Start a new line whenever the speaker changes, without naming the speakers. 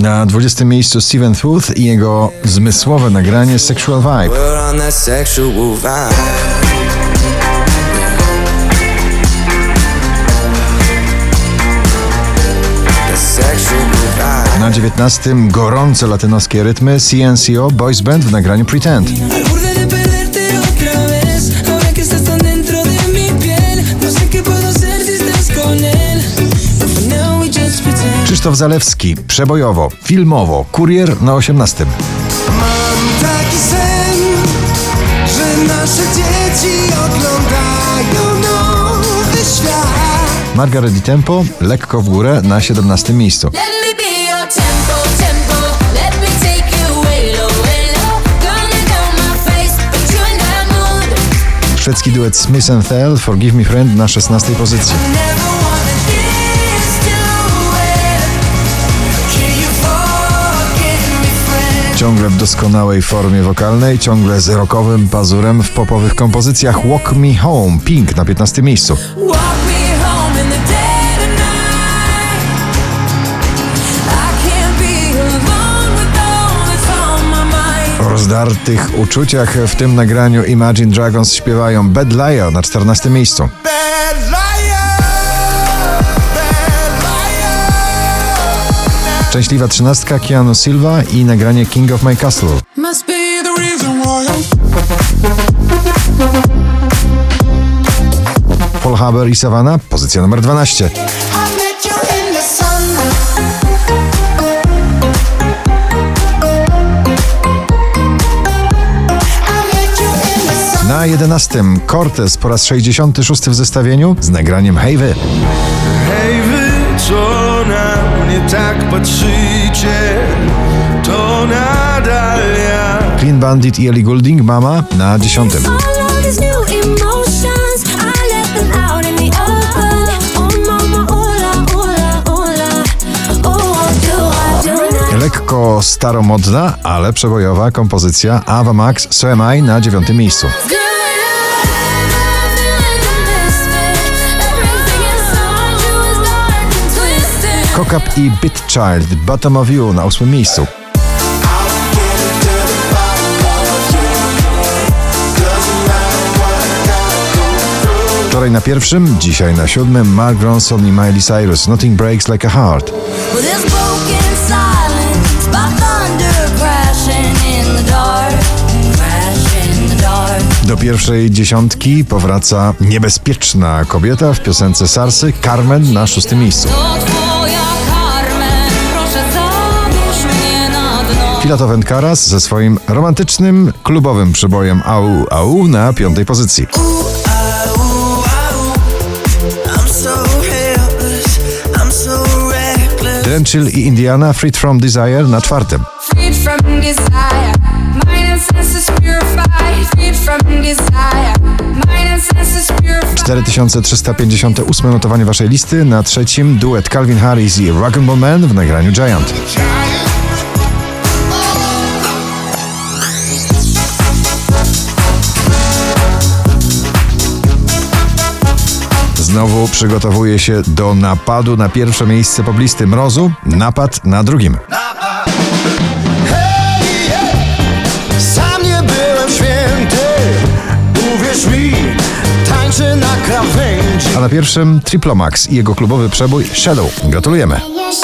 Na 20 miejscu Steven Tooth i jego zmysłowe nagranie Sexual Vibe. Na 19 gorące latynoskie rytmy CNCO Boys Band w nagraniu Pretend. Krzysztof Zalewski, przebojowo, filmowo, kurier na 18.
Mam taki sen, że nasze dzieci oglądają nowy świat.
Margaret Di Tempo, lekko w górę na 17 miejscu. Szwedzki duet Smith Thel, Forgive Me Friend na 16 pozycji. Ciągle w doskonałej formie wokalnej, ciągle z rockowym pazurem w popowych kompozycjach Walk Me Home, Pink na 15 miejscu.
Walk me home in the dead of night. I can't be alone with all that's on my mind.
O rozdartych uczuciach w tym nagraniu Imagine Dragons śpiewają Bad Liar na 14 miejscu. Szczęśliwa trzynastka Keanu Silva i nagranie King of My Castle. Paul Haber i Savannah, pozycja numer 12.
I met you in the sun. I met you in the sun.
Na 11 Cortez po raz 66 w zestawieniu z nagraniem Hey
tak patrzycie, to nadal ja.
Clean Bandit i Ellie Goulding Mama na 10.
All of these new emotions, I let them out in the open. Oh. Oh?
Lekko staromodna, ale przebojowa kompozycja Ava Max So Am I na 9 miejscu. Kokap i Bit Child Bottom of You na 8 miejscu. Wczoraj na pierwszym, dzisiaj na siódmym Mark Ronson i Miley Cyrus Nothing Breaks Like a Heart. Do pierwszej dziesiątki powraca niebezpieczna kobieta w piosence Sarsy Carmen na szóstym miejscu. Filato Wędkaras ze swoim romantycznym, klubowym przybojem Au Au na piątej pozycji. Drenchill i Indiana Freed From Desire na czwartym.
Purified.
4358 notowanie waszej listy, na trzecim duet Calvin Harris i Rock'n'Roll Man w nagraniu Giant. Znowu przygotowuje się do napadu na pierwsze miejsce poblisty Mrozu, napad na drugim.
Sam nie byłem święty, uwierz mi, tańczę na krawędzi.
A na pierwszym Triplomax i jego klubowy przebój Shadow. Gratulujemy.
Yes.